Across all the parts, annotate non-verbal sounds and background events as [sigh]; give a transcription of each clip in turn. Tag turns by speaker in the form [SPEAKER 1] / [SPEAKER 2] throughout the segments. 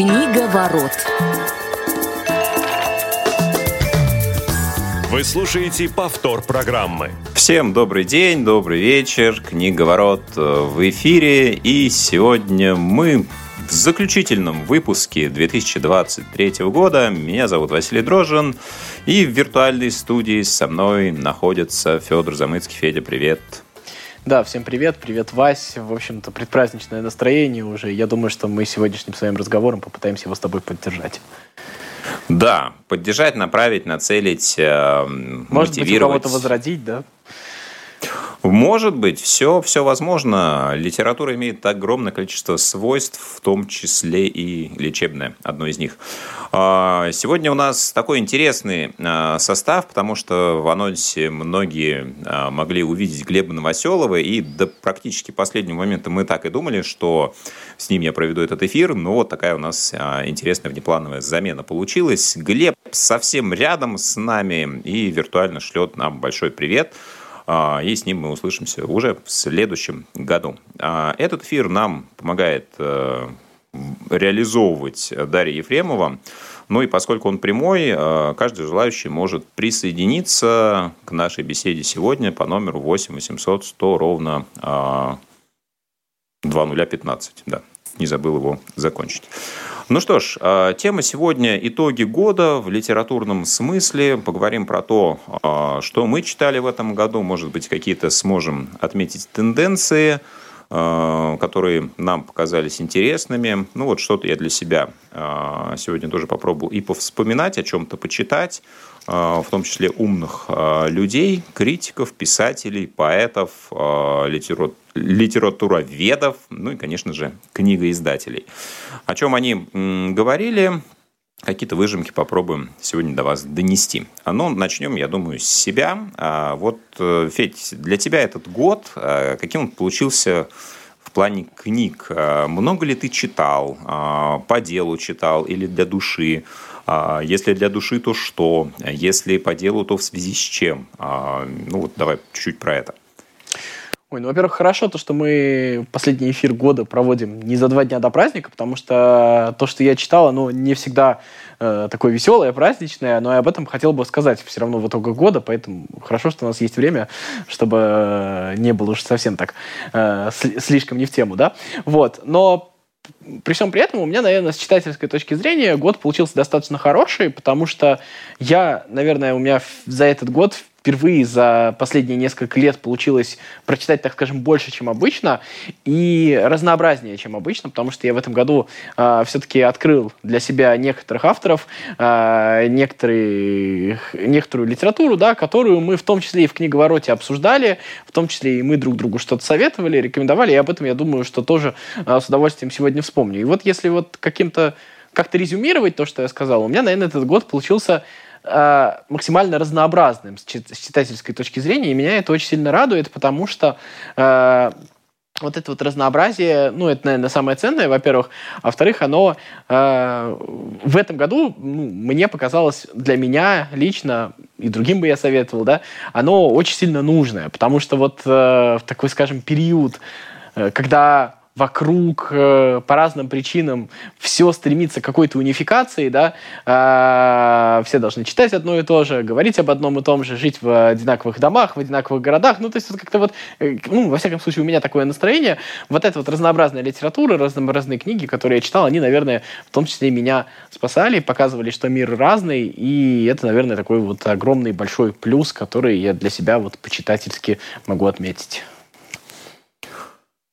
[SPEAKER 1] Книга ворот.
[SPEAKER 2] Вы слушаете повтор программы.
[SPEAKER 3] Всем добрый день, добрый вечер. Книга ворот э, в эфире. И сегодня мы в заключительном выпуске 2023 года. Меня зовут Василий Дрожин. И в виртуальной студии со мной находится Федор Замыцкий. Федя, привет.
[SPEAKER 4] Да, всем привет, привет, Вась. В общем-то, предпраздничное настроение уже. Я думаю, что мы сегодняшним своим разговором попытаемся его с тобой поддержать.
[SPEAKER 3] Да, поддержать, направить, нацелить, э,
[SPEAKER 4] Может быть, у кого-то возродить, да?
[SPEAKER 3] Может быть, все, все возможно. Литература имеет огромное количество свойств, в том числе и лечебное, одно из них. А, сегодня у нас такой интересный а, состав, потому что в анонсе многие а, могли увидеть Глеба Новоселова, и до практически последнего момента мы так и думали, что с ним я проведу этот эфир, но вот такая у нас интересная внеплановая замена получилась. Глеб совсем рядом с нами и виртуально шлет нам большой привет. А, и с ним мы услышимся уже в следующем году. А, этот эфир нам помогает э, реализовывать Дарья Ефремова. Ну и поскольку он прямой, э, каждый желающий может присоединиться к нашей беседе сегодня по номеру 8 800 100 ровно 2015. А, да, не забыл его закончить. Ну что ж, а, тема сегодня «Итоги года в литературном смысле». Поговорим про то, а, что мы читали в этом году. Может быть, какие-то сможем отметить тенденции, которые нам показались интересными. Ну вот что-то я для себя сегодня тоже попробую и повспоминать, о чем-то почитать, в том числе умных людей, критиков, писателей, поэтов, литературоведов, ну и, конечно же, книгоиздателей. О чем они говорили, какие-то выжимки попробуем сегодня до вас донести. А ну, начнем, я думаю, с себя. А вот, э, Федь, для тебя этот год, э, каким он получился в плане книг? Много ли ты читал? По делу читал или для души? Если для души, то что? Если по делу, то в связи с чем? Ну вот давай чуть-чуть про это.
[SPEAKER 4] Ой, ну, во-первых, хорошо то, что мы последний эфир года проводим не за два дня до праздника, потому что то, что я читал, оно не всегда э, такое веселое, праздничное, но я об этом хотел бы сказать все равно в итоге года, поэтому хорошо, что у нас есть время, чтобы э, не было уж совсем так э, слишком не в тему, да? Вот, но при всем при этом у меня, наверное, с читательской точки зрения год получился достаточно хороший, потому что я, наверное, у меня за этот год впервые за последние несколько лет получилось прочитать, так скажем, больше, чем обычно, и разнообразнее, чем обычно, потому что я в этом году э, а, все-таки открыл для себя некоторых авторов, э, некоторые, некоторую литературу, да, которую мы в том числе и в книговороте обсуждали, в том числе и мы друг другу что-то советовали, рекомендовали, и об этом, я думаю, что тоже э, с удовольствием сегодня вспомню. И вот если вот каким-то как-то резюмировать то, что я сказал, у меня, наверное, этот год получился максимально разнообразным с, читательской точки зрения, и меня это очень сильно радует, потому что э, вот это вот разнообразие, ну, это, наверное, самое ценное, во-первых. А во-вторых, оно э, в этом году, ну, мне показалось, для меня лично, и другим бы я советовал, да, оно очень сильно нужное, потому что вот э, в такой, скажем, период, э, когда вокруг э, по разным причинам все стремится к какой-то унификации, да, э, все должны читать одно и то же, говорить об одном и том же, жить в одинаковых домах, в одинаковых городах, ну, то есть вот как-то вот, э, ну, во всяком случае, у меня такое настроение, вот эта вот разнообразная литература, разнообразные книги, которые я читал, они, наверное, в том числе меня спасали, показывали, что мир разный, и это, наверное, такой вот огромный большой плюс, который я для себя вот почитательски могу отметить.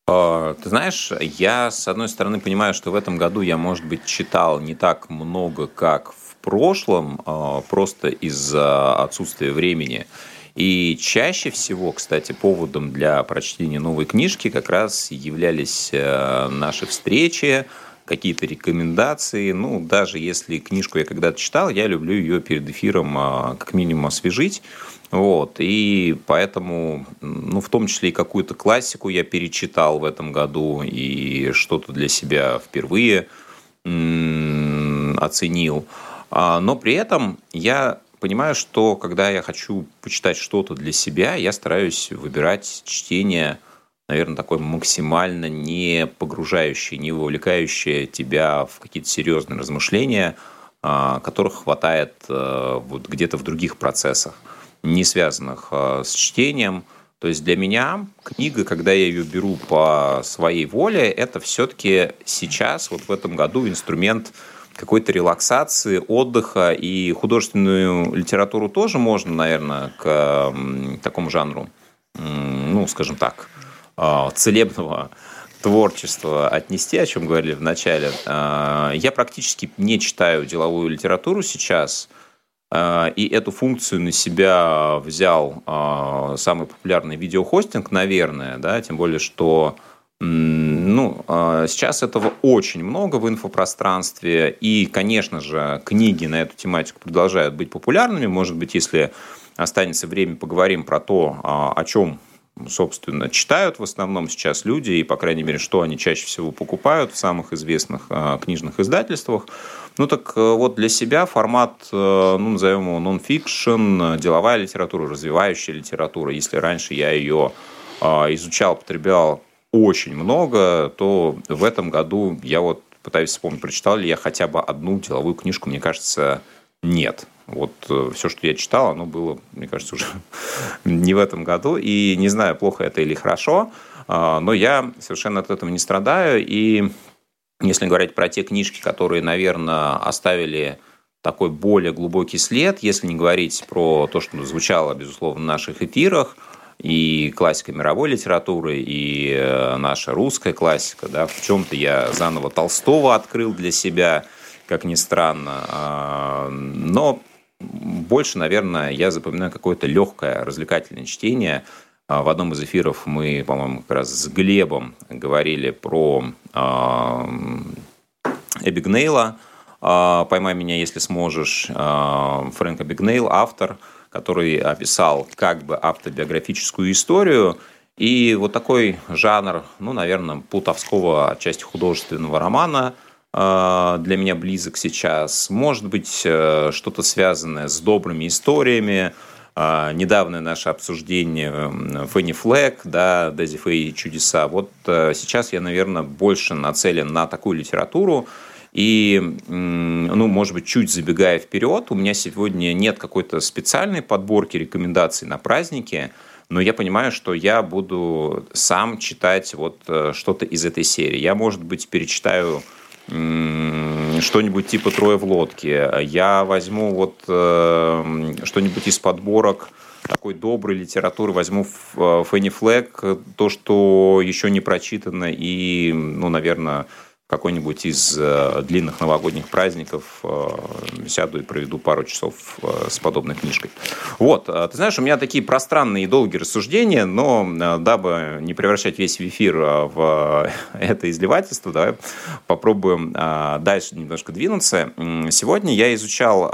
[SPEAKER 3] А, ты знаешь, я, с одной стороны, понимаю, что в этом году я, может быть, читал не так много, как в прошлом, а, просто из-за отсутствия времени. И чаще всего, кстати, поводом для прочтения новой книжки как раз являлись э, наши встречи, какие-то рекомендации. Ну, даже если книжку я когда-то читал, я люблю ее перед эфиром а, как минимум освежить. Вот, и поэтому, ну, в том числе и какую-то классику я перечитал в этом году и что-то для себя впервые оценил. А, но при этом я понимаю, что когда я хочу почитать что-то для себя, я стараюсь выбирать чтение наверное, такое максимально не погружающее, не вовлекающее тебя в какие-то серьезные размышления, а, которых хватает э, вот где-то в других процессах, не связанных э, с чтением. То есть для меня книга, когда я ее беру по своей воле, это все-таки сейчас, вот в этом году, инструмент какой-то релаксации, отдыха и художественную литературу тоже можно, наверное, к такому жанру, ну, скажем так, а, целебного творчества отнести, о чем говорили в начале. А, я практически не читаю деловую литературу сейчас, а, и эту функцию на себя взял самый популярный видеохостинг, наверное, да, тем более, что ну, сейчас этого очень много в инфопространстве, и, конечно же, книги на эту тематику продолжают быть популярными. Может быть, если останется время, поговорим про то, о чем собственно, читают в основном сейчас люди, и, по крайней мере, что они чаще всего покупают в самых известных а, книжных издательствах. Ну так э, вот для себя формат, э, ну назовем его нон-фикшн, деловая литература, развивающая литература. Если раньше я ее а, изучал, потреблял очень много, то в этом году я вот пытаюсь вспомнить, прочитал ли я хотя бы одну деловую книжку, мне кажется, нет. Вот э, все, что я читал, оно было, мне кажется, уже [laughs] не в этом году. И не знаю, плохо это или хорошо, а, но я совершенно от этого не страдаю. И если говорить про те книжки, которые, наверное, оставили такой более глубокий след, если не говорить про то, что звучало, безусловно, в наших эфирах, и классика мировой литературы, и э, наша русская классика. Да, в чем-то я заново Толстого открыл для себя, как ни странно. А, но больше, наверное, я запоминаю какое-то легкое развлекательное чтение. А, в одном из эфиров мы, по-моему, как раз с Глебом говорили про Эбигнейла, «Поймай меня, если сможешь». Фрэнк Эбигнейл, автор, который описал как бы автобиографическую историю. И вот такой жанр, ну, наверное, плутовского, отчасти художественного романа – а, для меня близок сейчас. Может быть, э, что-то связанное с добрыми историями. А, недавнее наше обсуждение Фенни Флэк, да, Дези Фэй чудеса. Вот э, сейчас я, наверное, больше нацелен на такую литературу. И, ну, может быть, чуть забегая вперед, у меня сегодня нет какой-то специальной подборки рекомендаций на праздники, но я понимаю, что я буду сам читать вот э, что-то из этой серии. Я, может быть, перечитаю что-нибудь типа «Трое в лодке». Я возьму вот э, что-нибудь из подборок такой доброй литературы, возьму э, Фенни Флэк, то, что еще не прочитано, и, ну, наверное, какой-нибудь из э, длинных новогодних праздников э, сяду и проведу пару часов э, с подобной книжкой. Вот, ты знаешь, у меня такие пространные и долгие рассуждения, но дабы не превращать весь эфир в [laughs] это изливательство, давай попробуем дальше немножко двинуться. Сегодня я изучал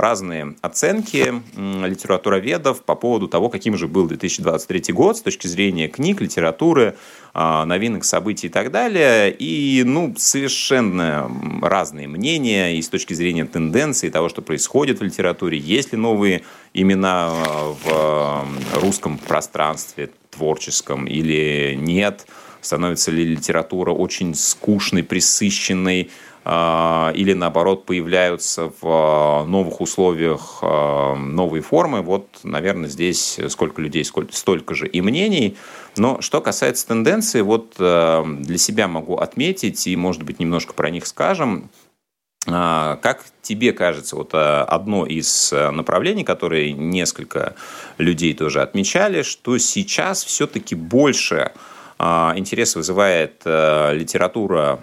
[SPEAKER 3] разные оценки литературоведов по поводу того, каким же был 2023 год с точки зрения книг, литературы, новинок, событий и так далее. И, ну, совершенно разные мнения и с точки зрения тенденций того, что происходит в литературе. Есть ли новые имена а, в русском пространстве творческом или нет? Становится ли литература очень скучной, присыщенной, или наоборот появляются в а, новых условиях а, новые формы. Вот, наверное, здесь сколько людей, сколько, столько же и мнений. Но что касается тенденции, вот для себя могу отметить, и, может быть, немножко про них скажем, как тебе кажется, вот одно из направлений, которые несколько людей тоже отмечали, что сейчас все-таки больше а, интерес вызывает э, литература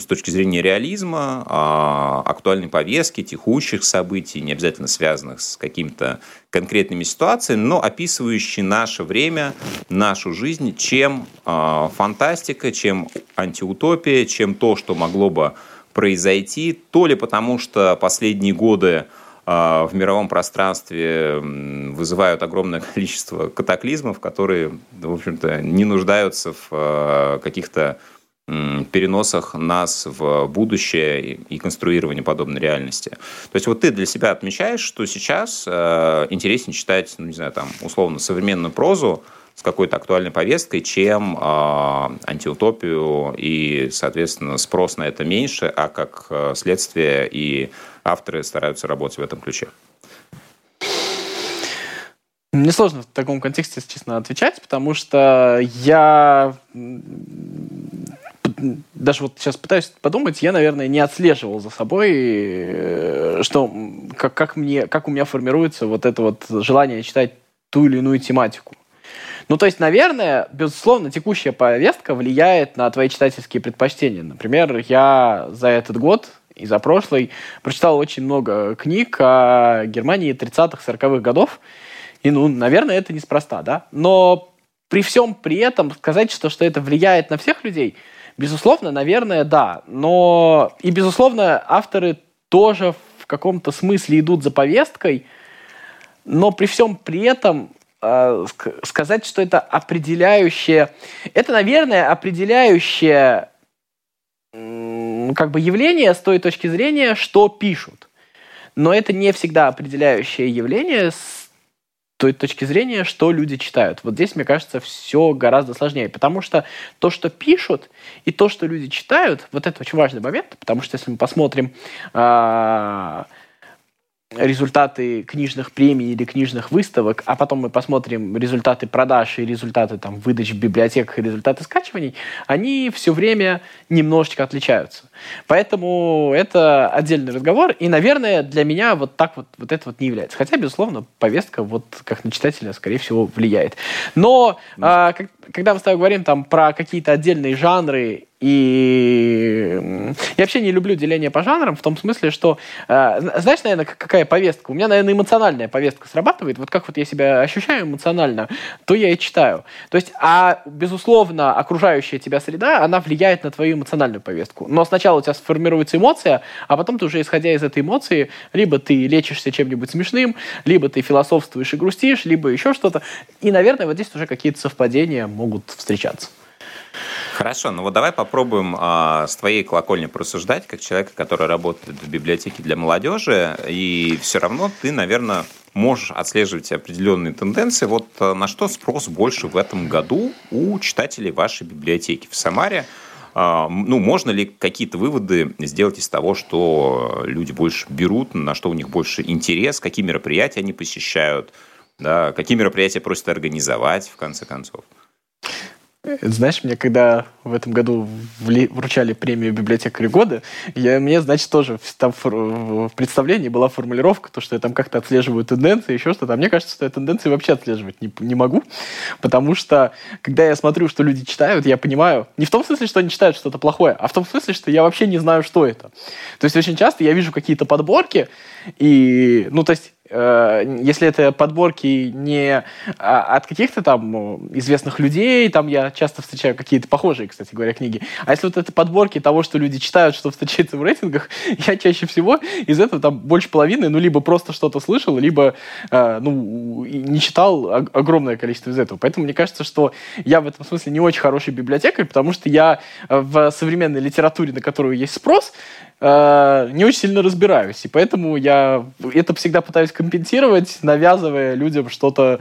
[SPEAKER 3] с точки зрения реализма, а, актуальной повестки, текущих событий, не обязательно связанных с какими-то конкретными ситуациями, но описывающие наше время, нашу жизнь, чем а, фантастика, чем антиутопия, чем то, что могло бы произойти, то ли потому, что последние годы а, в мировом пространстве вызывают огромное [laughs] количество катаклизмов, которые, в общем-то, не нуждаются в каких-то переносах нас в будущее и конструировании подобной реальности. То есть вот ты для себя отмечаешь, что сейчас а, интереснее читать, ну, не знаю, там, условно, современную прозу, с какой-то актуальной повесткой, чем э, антиутопию, и, соответственно, спрос на это меньше, а как э, следствие и авторы стараются работать в этом ключе.
[SPEAKER 4] Мне сложно в таком контексте, честно, отвечать, потому что я даже вот сейчас пытаюсь подумать, я, наверное, не отслеживал за собой, э, что как, как, мне, как у меня формируется вот это вот желание читать ту или иную тематику. Ну, то есть, наверное, безусловно, текущая повестка влияет на твои читательские предпочтения. Например, я за этот год и за прошлый прочитал очень много книг о Германии 30-х, 40-х годов. И, ну, наверное, это неспроста, да? Но при всем при этом сказать, что, что это влияет на всех людей – Безусловно, наверное, да. Но и, безусловно, авторы тоже в каком-то смысле идут за повесткой, но при всем при этом э, сказать, что это определяющее, это, наверное, определяющее как бы явление с той точки зрения, что пишут. Но это не всегда определяющее явление с той точки зрения, что люди читают. Вот здесь, мне кажется, все гораздо сложнее, потому что то, что пишут, и то, что люди читают, вот это очень важный момент, потому что если мы посмотрим э, результаты книжных премий или книжных выставок, а потом мы посмотрим результаты продаж и результаты там, выдач в библиотеках и результаты скачиваний, они все время немножечко отличаются. Поэтому это отдельный разговор, и, наверное, для меня вот так вот, вот это вот не является. Хотя, безусловно, повестка вот как на читателя, скорее всего, влияет. Но а, как, когда мы с тобой говорим там про какие-то отдельные жанры и я вообще не люблю деление по жанрам в том смысле, что, э, знаешь, наверное, какая повестка? У меня, наверное, эмоциональная повестка срабатывает. Вот как вот я себя ощущаю эмоционально, то я и читаю. То есть, а, безусловно, окружающая тебя среда, она влияет на твою эмоциональную повестку. Но сначала у тебя сформируется эмоция, а потом ты уже, исходя из этой эмоции, либо ты лечишься чем-нибудь смешным, либо ты философствуешь и грустишь, либо еще что-то. И, наверное, вот здесь уже какие-то совпадения могут встречаться.
[SPEAKER 3] Хорошо, ну вот давай попробуем а, с твоей колокольни просуждать, как человека, который работает в библиотеке для молодежи, и все равно ты, наверное, можешь отслеживать определенные тенденции. Вот а, на что спрос больше в этом году у читателей вашей библиотеки в Самаре? А, ну, можно ли какие-то выводы сделать из того, что люди больше берут, на что у них больше интерес, какие мероприятия они посещают, да, какие мероприятия просят организовать, в конце концов?
[SPEAKER 4] Знаешь, мне когда в этом году вручали премию библиотекаря года, я, мне, значит, тоже там в представлении была формулировка, то, что я там как-то отслеживаю тенденции, еще что-то. А мне кажется, что я тенденции вообще отслеживать не, не могу, потому что, когда я смотрю, что люди читают, я понимаю, не в том смысле, что они читают что-то плохое, а в том смысле, что я вообще не знаю, что это. То есть очень часто я вижу какие-то подборки, и, ну, то есть если это подборки не а, от каких-то там известных людей, там я часто встречаю какие-то похожие, кстати говоря, книги, а если вот это подборки того, что люди читают, что встречается в рейтингах, [laughs] я чаще всего из этого там больше половины, ну, либо просто что-то слышал, либо, э, ну, не читал огромное количество из этого. Поэтому мне кажется, что я в этом смысле не очень хороший библиотекарь, потому что я в современной литературе, на которую есть спрос, Э, не очень сильно разбираюсь. И поэтому я это всегда пытаюсь компенсировать, навязывая людям что-то,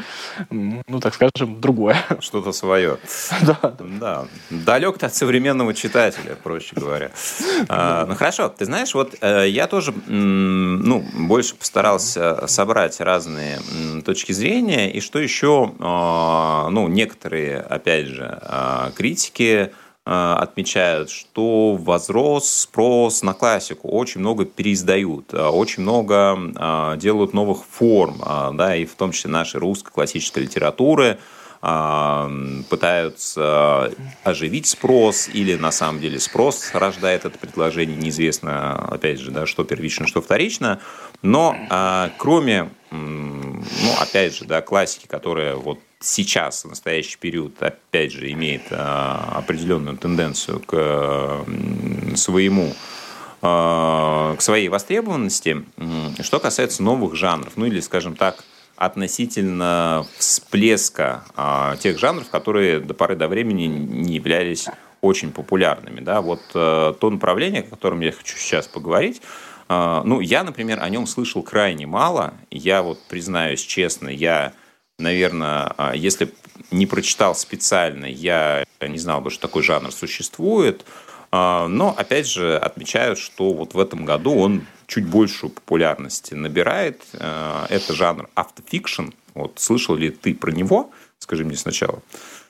[SPEAKER 4] ну, так скажем, другое. [laughs]
[SPEAKER 3] Что-то свое. Да. да. Далек ты от современного читателя, проще говоря. А, ну, хорошо. Ты знаешь, вот э, я тоже, ну, больше постарался собрать разные точки зрения. И что еще, а, ну, некоторые, опять же, а, критики Э, отмечают, что возрос спрос на классику, очень много переиздают, э, очень много э, делают новых форм, да, и в том числе нашей русской классической литературы, пытаются оживить спрос, или на самом деле спрос рождает это предложение, неизвестно, опять же, да, что первично, что вторично, но кроме, ну, опять же, да, классики, которая вот сейчас, в настоящий период, опять же, имеет а, определенную тенденцию к своему а, к своей востребованности. Что касается новых жанров, ну или, скажем так, относительно всплеска а, тех жанров, которые до поры до времени не являлись очень популярными. Да? Вот то направление, о котором я хочу сейчас поговорить, ну, я, например, о нем слышал крайне мало. Я вот признаюсь честно, я наверное, а, если не прочитал специально, я не знал бы, что такой жанр существует. А, но, опять же, отмечаю, что вот в этом году он чуть большую популярность набирает. А, это жанр автофикшн. Вот слышал ли ты про него? Скажи мне сначала.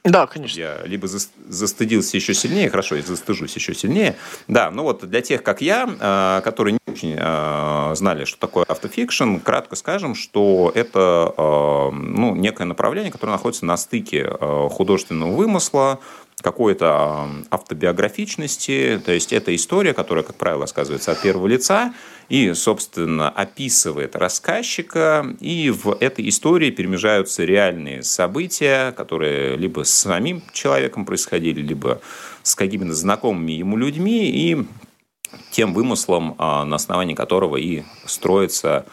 [SPEAKER 4] Да, конечно.
[SPEAKER 3] Я либо застыдился еще сильнее, хорошо, я застыжусь еще сильнее. Да, ну вот для тех, как я, а, которые не очень знали, что такое автофикшн, кратко скажем, что это ну, некое направление, которое находится на стыке художественного вымысла, какой-то автобиографичности, то есть это история, которая, как правило, рассказывается от первого лица и, собственно, описывает рассказчика, и в этой истории перемежаются реальные события, которые либо с самим человеком происходили, либо с какими-то знакомыми ему людьми, и тем вымыслом, а, на основании которого и строится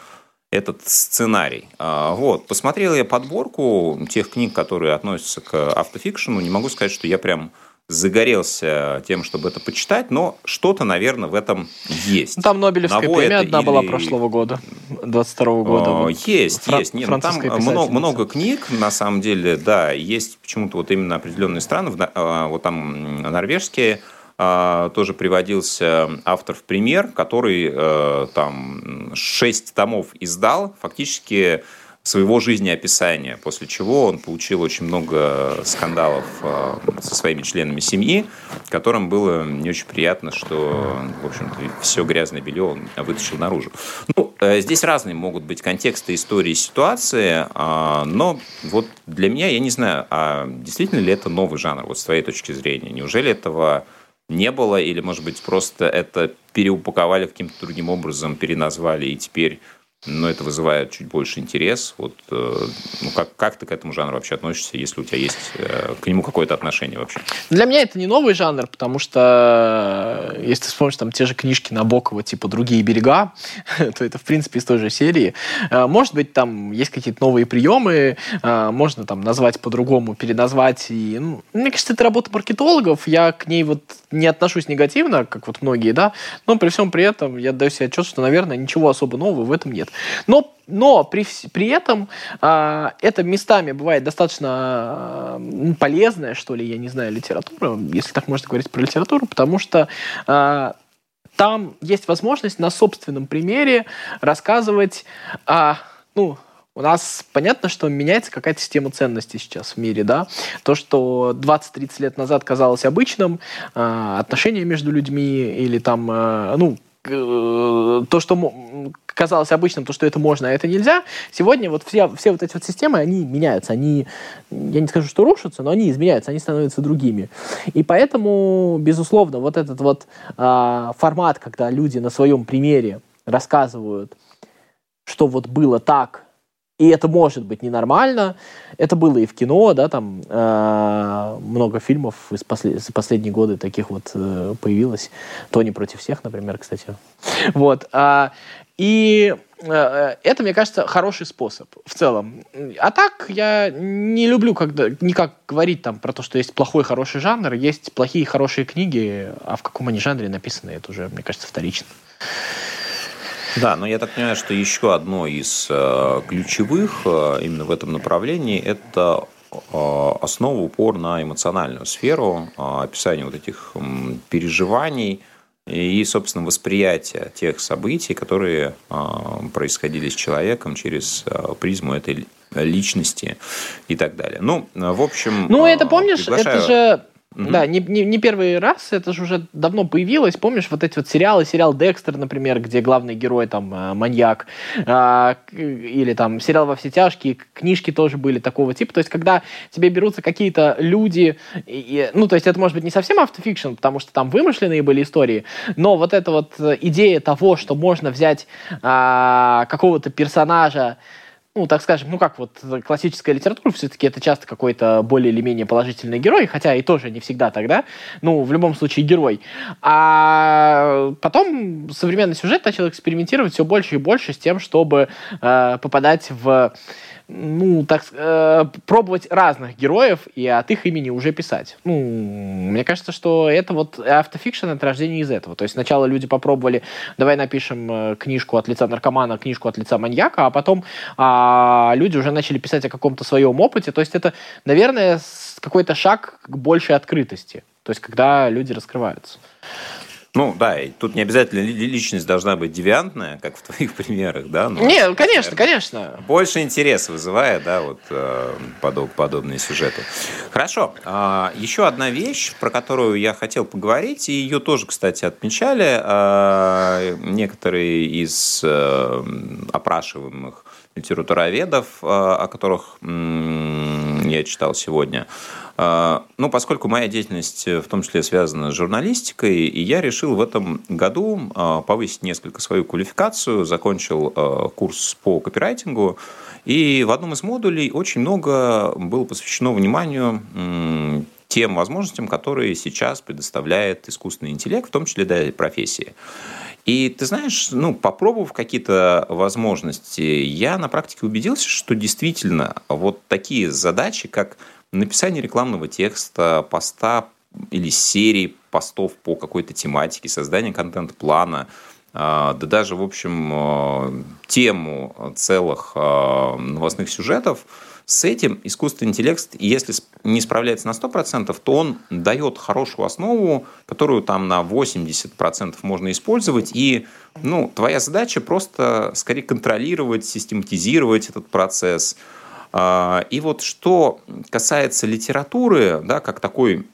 [SPEAKER 3] этот сценарий. А, вот, посмотрел я подборку тех книг, которые относятся к автофикшену. Не могу сказать, что я прям загорелся тем, чтобы это почитать, но что-то, наверное, в этом есть.
[SPEAKER 4] Там Нобелевская Ново премия одна или... была прошлого года, 22 -го года.
[SPEAKER 3] О, есть, Фран... есть. Нет, ну, там много, много книг, на самом деле, да, есть почему-то вот именно определенные страны, а, вот там норвежские, а, тоже приводился автор в пример, который э, там шесть томов издал, фактически своего жизнеописания, после чего он получил очень много скандалов э, со своими членами семьи, которым было не очень приятно, что, в общем все грязное белье он вытащил наружу. Ну, э, здесь разные могут быть контексты истории, ситуации, а, но вот для меня, я не знаю, а действительно ли это новый жанр, вот с твоей точки зрения? Неужели этого не было, или, может быть, просто это переупаковали каким-то другим образом, переназвали, и теперь но это вызывает чуть больше интерес. Вот, э, ну, как, как ты к этому жанру вообще относишься, если у тебя есть э, к нему какое-то отношение вообще?
[SPEAKER 4] Для меня это не новый жанр, потому что э, если ты вспомнишь там те же книжки Набокова, типа «Другие берега», [laughs] то это, в принципе, из той же серии. Может быть, там есть какие-то новые приемы, можно там назвать по-другому, переназвать. И, ну, мне кажется, это работа маркетологов, я к ней вот не отношусь негативно, как вот многие, да, но при всем при этом я даю себе отчет, что, наверное, ничего особо нового в этом нет. Но, но при, при этом а, это местами бывает достаточно а, полезная, что ли, я не знаю, литература, если так можно говорить про литературу, потому что а, там есть возможность на собственном примере рассказывать, а, ну, у нас понятно, что меняется какая-то система ценностей сейчас в мире, да. То, что 20-30 лет назад казалось обычным, э, отношения между людьми или там, э, ну, э, то, что казалось обычным, то, что это можно, а это нельзя, сегодня вот все, все вот эти вот системы, они меняются, они, я не скажу, что рушатся, но они изменяются, они становятся другими. И поэтому, безусловно, вот этот вот э, формат, когда люди на своем примере рассказывают, что вот было так, и это может быть ненормально. Это было и в кино, да, там э, много фильмов из послед... за последние годы таких вот э, появилось. Тони против всех, например, кстати. Вот. А, и э, это, мне кажется, хороший способ в целом. А так я не люблю когда никак говорить там про то, что есть плохой хороший жанр, есть плохие хорошие книги, а в каком они жанре написаны, это уже, мне кажется, вторично.
[SPEAKER 3] Да, но я так понимаю, что еще одно из э, ключевых э, именно в этом направлении – это э, основа упор на эмоциональную сферу, описание вот этих переживаний и, собственно, восприятие тех событий, которые происходили с человеком через призму этой личности и так далее. Ну, в общем...
[SPEAKER 4] Ну, это помнишь, приглашаю... это же Угу. Да, не, не, не первый раз, это же уже давно появилось. Помнишь, вот эти вот сериалы, сериал Декстер, например, где главный герой там э, маньяк, э, или там сериал во все тяжкие, книжки тоже были такого типа. То есть, когда тебе берутся какие-то люди, и, ну, то есть, это может быть не совсем автофикшн, потому что там вымышленные были истории, но вот эта вот э, идея того, что можно взять э, какого-то персонажа, ну, так скажем, ну как вот классическая литература, все-таки это часто какой-то более или менее положительный герой, хотя и тоже не всегда тогда, ну, в любом случае герой. А потом современный сюжет начал экспериментировать все больше и больше с тем, чтобы э, попадать в ну, так, э, пробовать разных героев и от их имени уже писать. Ну, мне кажется, что это вот автофикшн это рождение из этого. То есть сначала люди попробовали, давай напишем э, книжку от лица наркомана, книжку от лица маньяка, а потом а, люди уже начали писать о каком-то своем опыте. То есть это, наверное, какой-то шаг к большей открытости. То есть когда люди раскрываются.
[SPEAKER 3] Ну, да, и тут не обязательно личность должна быть девиантная, как в твоих [laughs] примерах, да?
[SPEAKER 4] Но, не, конечно, конечно.
[SPEAKER 3] Больше интерес вызывает, да, вот э, подоб, подобные сюжеты. Хорошо. Э, еще одна вещь, про которую я хотел поговорить, и ее тоже, кстати, отмечали э, некоторые из э, опрашиваемых литературоведов, э, о которых я читал сегодня. А, ну, поскольку моя деятельность э, в том числе связана с журналистикой, и я решил в этом году а, повысить несколько свою квалификацию, закончил а, курс по копирайтингу, и в одном из модулей очень много было посвящено вниманию тем возможностям, которые сейчас предоставляет искусственный интеллект, в том числе для профессии. И ты знаешь, ну, попробовав какие-то возможности, я на практике убедился, что действительно вот такие задачи, как написание рекламного текста, поста или серии постов по какой-то тематике, создание контент-плана, а, да даже, в общем, а, тему целых а, новостных сюжетов, с этим искусственный интеллект, если не справляется на 100%, то он дает хорошую основу, которую там на 80% можно использовать. И ну, твоя задача просто скорее контролировать, систематизировать этот процесс – и вот что касается литературы, да, как такой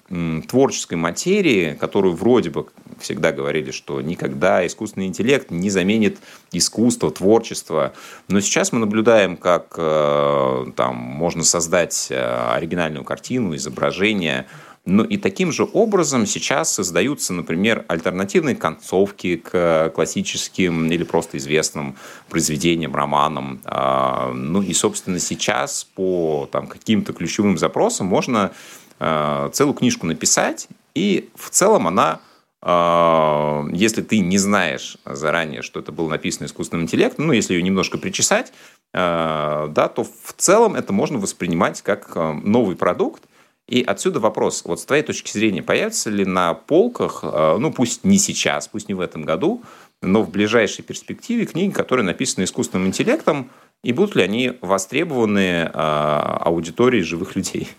[SPEAKER 3] творческой материи, которую вроде бы всегда говорили, что никогда искусственный интеллект не заменит искусство, творчество. Но сейчас мы наблюдаем, как э, там можно создать э, оригинальную картину, изображение, ну и таким же образом сейчас создаются, например, альтернативные концовки к классическим или просто известным произведениям, романам. А, ну и, собственно, сейчас по там, каким-то ключевым запросам можно а, целую книжку написать, и в целом она а, если ты не знаешь заранее, что это было написано искусственным интеллектом, ну, если ее немножко причесать, да, то в целом это можно воспринимать как новый продукт, и отсюда вопрос, вот с твоей точки зрения, появятся ли на полках, э, ну пусть не сейчас, пусть не в этом году, но в ближайшей перспективе книги, которые написаны искусственным интеллектом, и будут ли они востребованы э, аудиторией живых людей?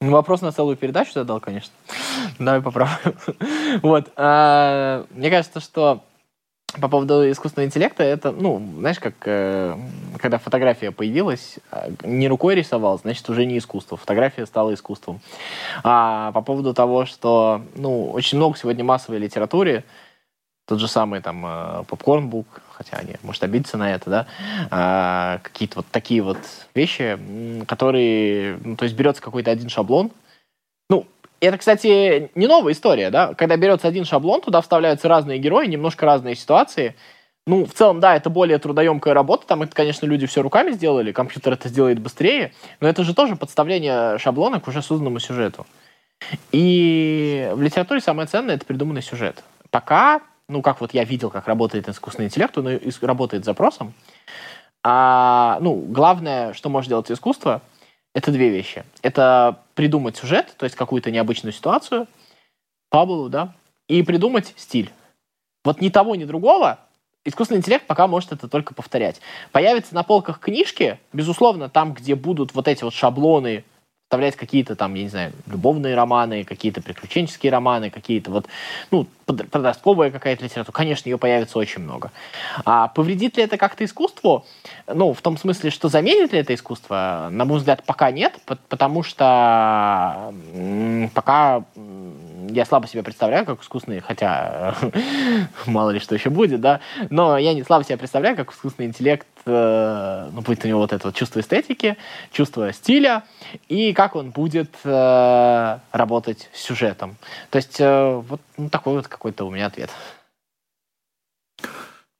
[SPEAKER 4] Ну, вопрос на целую передачу задал, конечно. Давай попробуем. [laughs] Вот. А, мне кажется, что по поводу искусственного интеллекта, это, ну, знаешь, как э, когда фотография появилась, э, не рукой рисовал, значит, уже не искусство. Фотография стала искусством. А по поводу того, что, ну, очень много сегодня массовой литературе, тот же самый там э, попкорнбук, хотя они, может, обидеться на это, да, а, какие-то вот такие вот вещи, которые, ну, то есть берется какой-то один шаблон, это, кстати, не новая история, да? Когда берется один шаблон, туда вставляются разные герои, немножко разные ситуации. Ну, в целом, да, это более трудоемкая работа. Там это, конечно, люди все руками сделали, компьютер это сделает быстрее. Но это же тоже подставление шаблона к уже созданному сюжету. И в литературе самое ценное — это придуманный сюжет. Пока, ну, как вот я видел, как работает искусственный интеллект, он работает запросом. А, ну, главное, что может делать искусство — это две вещи. Это придумать сюжет, то есть какую-то необычную ситуацию, фабулу, да, и придумать стиль. Вот ни того, ни другого искусственный интеллект пока может это только повторять. Появятся на полках книжки, безусловно, там, где будут вот эти вот шаблоны вставлять какие-то там, я не знаю, любовные романы, какие-то приключенческие романы, какие-то вот, ну, подростковая какая-то литература, конечно, ее появится очень много. А повредит ли это как-то искусству? Ну, в том смысле, что заменит ли это искусство? На мой взгляд, пока нет, потому что пока я слабо себе представляю, как искусственный, хотя [laughs] мало ли что еще будет, да, но я не слабо себе представляю, как искусственный интеллект, э, ну, будет у него вот это вот чувство эстетики, чувство стиля, и как он будет э, работать с сюжетом. То есть э, вот ну, такой вот какой-то у меня ответ.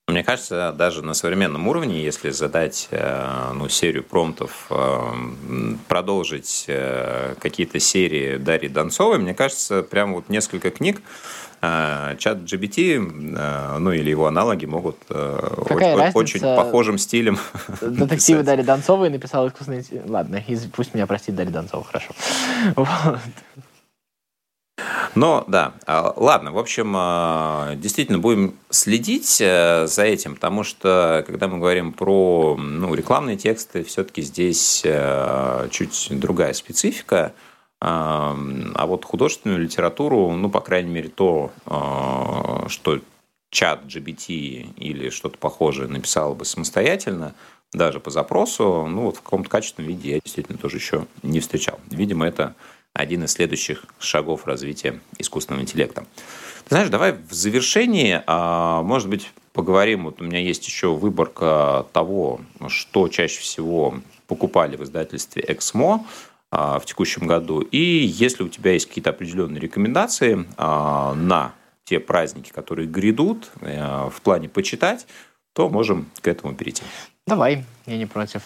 [SPEAKER 3] Мне кажется, даже на современном уровне, если задать э, ну, серию промптов, э, продолжить какие-то серии Дарьи Донцовой, мне кажется, прям вот несколько книг чат GBT, ну или его аналоги могут
[SPEAKER 4] Какая очень,
[SPEAKER 3] очень похожим стилем
[SPEAKER 4] Детективы Дарьи Донцовой написал искусственный... Ладно, пусть меня простит Дарья Донцова, хорошо. Вот.
[SPEAKER 3] Но да, а, ладно, в общем, а, действительно будем следить э, за этим, потому что когда мы говорим про ну, рекламные тексты, все-таки здесь э, чуть другая специфика. А, а вот художественную литературу, ну, по крайней мере, то, что чат GBT или что-то похожее написал бы самостоятельно, даже по запросу, ну, вот в каком-то качественном виде я действительно тоже еще не встречал. Видимо, это один из следующих шагов развития искусственного интеллекта. Ты знаешь, давай в завершении, а, может быть, поговорим. Вот у меня есть еще выборка того, что чаще всего покупали в издательстве «Эксмо» а, в текущем году. И если у тебя есть какие-то определенные рекомендации а, на те праздники, которые грядут, э, в плане почитать, то можем к этому перейти.
[SPEAKER 4] Давай, я не против.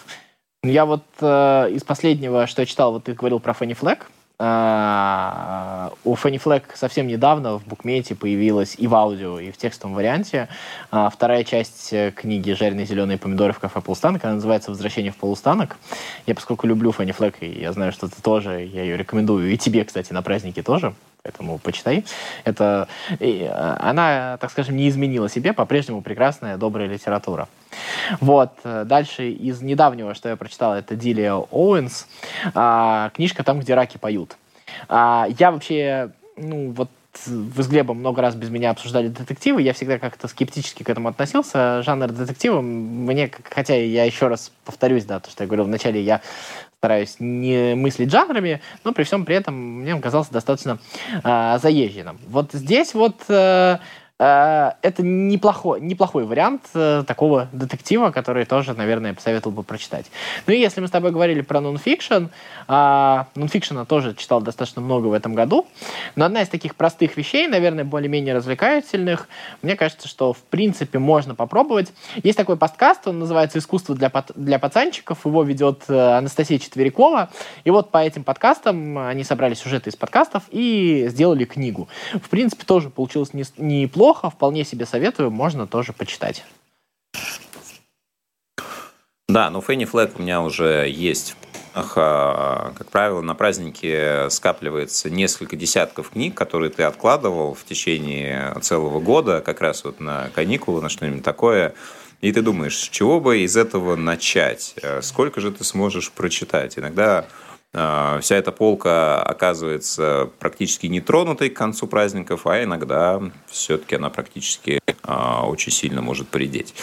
[SPEAKER 4] Я вот э, из последнего, что я читал, вот ты говорил про Фанни Флэк. А, у Fanny Fleck совсем недавно в букмете появилась и в аудио, и в текстовом варианте а, вторая часть э, книги «Жареные зеленые помидоры в кафе Полустанок». Она называется «Возвращение в Полустанок». Я, поскольку люблю Fanny Fleck, и я знаю, что ты тоже, я ее рекомендую, и тебе, кстати, на празднике тоже, поэтому почитай. Это, и, а, она, так скажем, не изменила себе, по-прежнему прекрасная, добрая литература. Вот. Э, дальше из недавнего, что я прочитал, это Дилия Оуэнс. А, книжка «Там, где раки поют». А, я вообще, ну, вот вы с Глебом много раз без меня обсуждали детективы, я всегда как-то скептически к этому относился. Жанр детектива мне, хотя я еще раз повторюсь, да, то, что я говорил вначале, я стараюсь не мыслить жанрами, но при всем при этом мне он казался достаточно э, заезженным. Вот здесь вот э, это неплохой, неплохой вариант э, такого детектива, который тоже, наверное, посоветовал бы прочитать. Ну и если мы с тобой говорили про нонфикшн, а, нонфикшена тоже читал достаточно много в этом году, но одна из таких простых вещей, наверное, более-менее развлекательных, мне кажется, что в принципе можно попробовать. Есть такой подкаст, он называется «Искусство для, для пацанчиков», его ведет э, Анастасия Четверякова, и вот по этим подкастам они собрали сюжеты из подкастов и сделали книгу. В принципе, тоже получилось неплохо, неплохо, вполне себе советую, можно тоже почитать.
[SPEAKER 3] Да, ну Фенни Флэк у меня уже есть. Ах, как правило, на празднике скапливается несколько десятков книг, которые ты откладывал в течение целого года, как раз вот на каникулы, на что-нибудь такое. И ты думаешь, с чего бы из этого начать? Сколько же ты сможешь прочитать? Иногда а, вся эта полка оказывается практически нетронутой к концу праздников, а иногда все-таки она практически а, очень сильно может поредеть.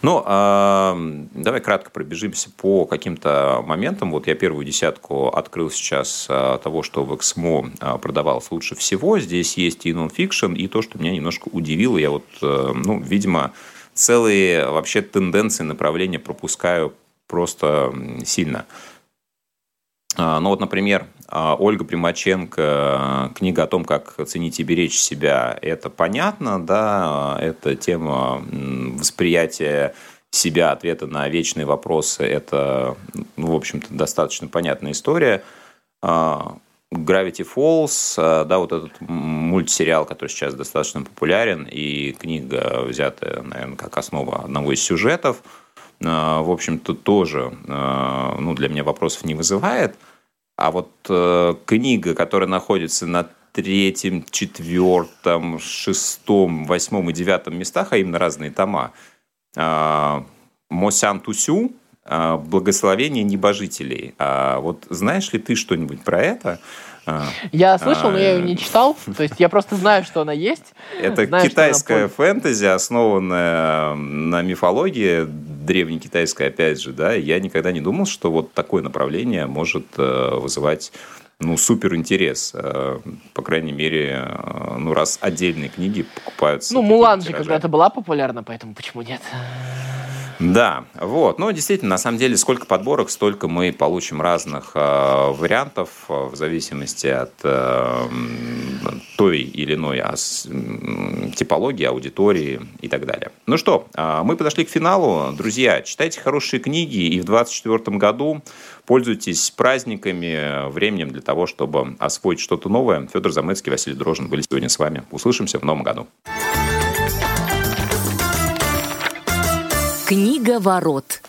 [SPEAKER 3] Ну, а, давай кратко пробежимся по каким-то моментам. Вот я первую десятку открыл сейчас того, что в Эксмо продавалось лучше всего. Здесь есть и нонфикшн, и то, что меня немножко удивило. Я вот, э, ну, видимо, целые вообще тенденции, направления пропускаю просто сильно. А, ну вот, например, а, Ольга Примаченко, книга о том, как ценить и беречь себя, это понятно, да, это тема восприятия себя, ответа на вечные вопросы, это, ну, в общем-то, достаточно понятная история. А, Gravity Falls, да, вот этот мультсериал, который сейчас достаточно популярен, и книга, взятая, наверное, как основа одного из сюжетов – Э, в общем-то, тоже э, ну, для меня вопросов не вызывает. А вот э, книга, которая находится на третьем, четвертом, шестом, восьмом и девятом местах, а именно разные тома, Мосян Тусю «Благословение небожителей». А вот знаешь ли ты что-нибудь про это?
[SPEAKER 4] А, я слышал, но я ее не читал. [laughs] То есть я просто знаю, что она есть.
[SPEAKER 3] Это знаю, китайская фэнтези, основанная на мифологии, древнекитайская, опять же, да. Я никогда не думал, что вот такое направление может э, вызывать ну, супер интерес. Э, по крайней мере, э, ну, раз отдельные книги покупаются.
[SPEAKER 4] Ну, Мулан же когда-то была популярна, поэтому почему нет?
[SPEAKER 3] Да, вот. Ну, действительно, на самом деле, сколько подборок, столько мы получим разных э, вариантов э, в зависимости от э, той или иной ас, типологии, аудитории и так далее. Ну что, э, мы подошли к финалу. Друзья, читайте хорошие книги и в 2024 году пользуйтесь праздниками, временем для того, чтобы освоить что-то новое. Федор Замыцкий, Василий Дрожин были сегодня с вами. Услышимся в новом году.
[SPEAKER 1] Книга ворот.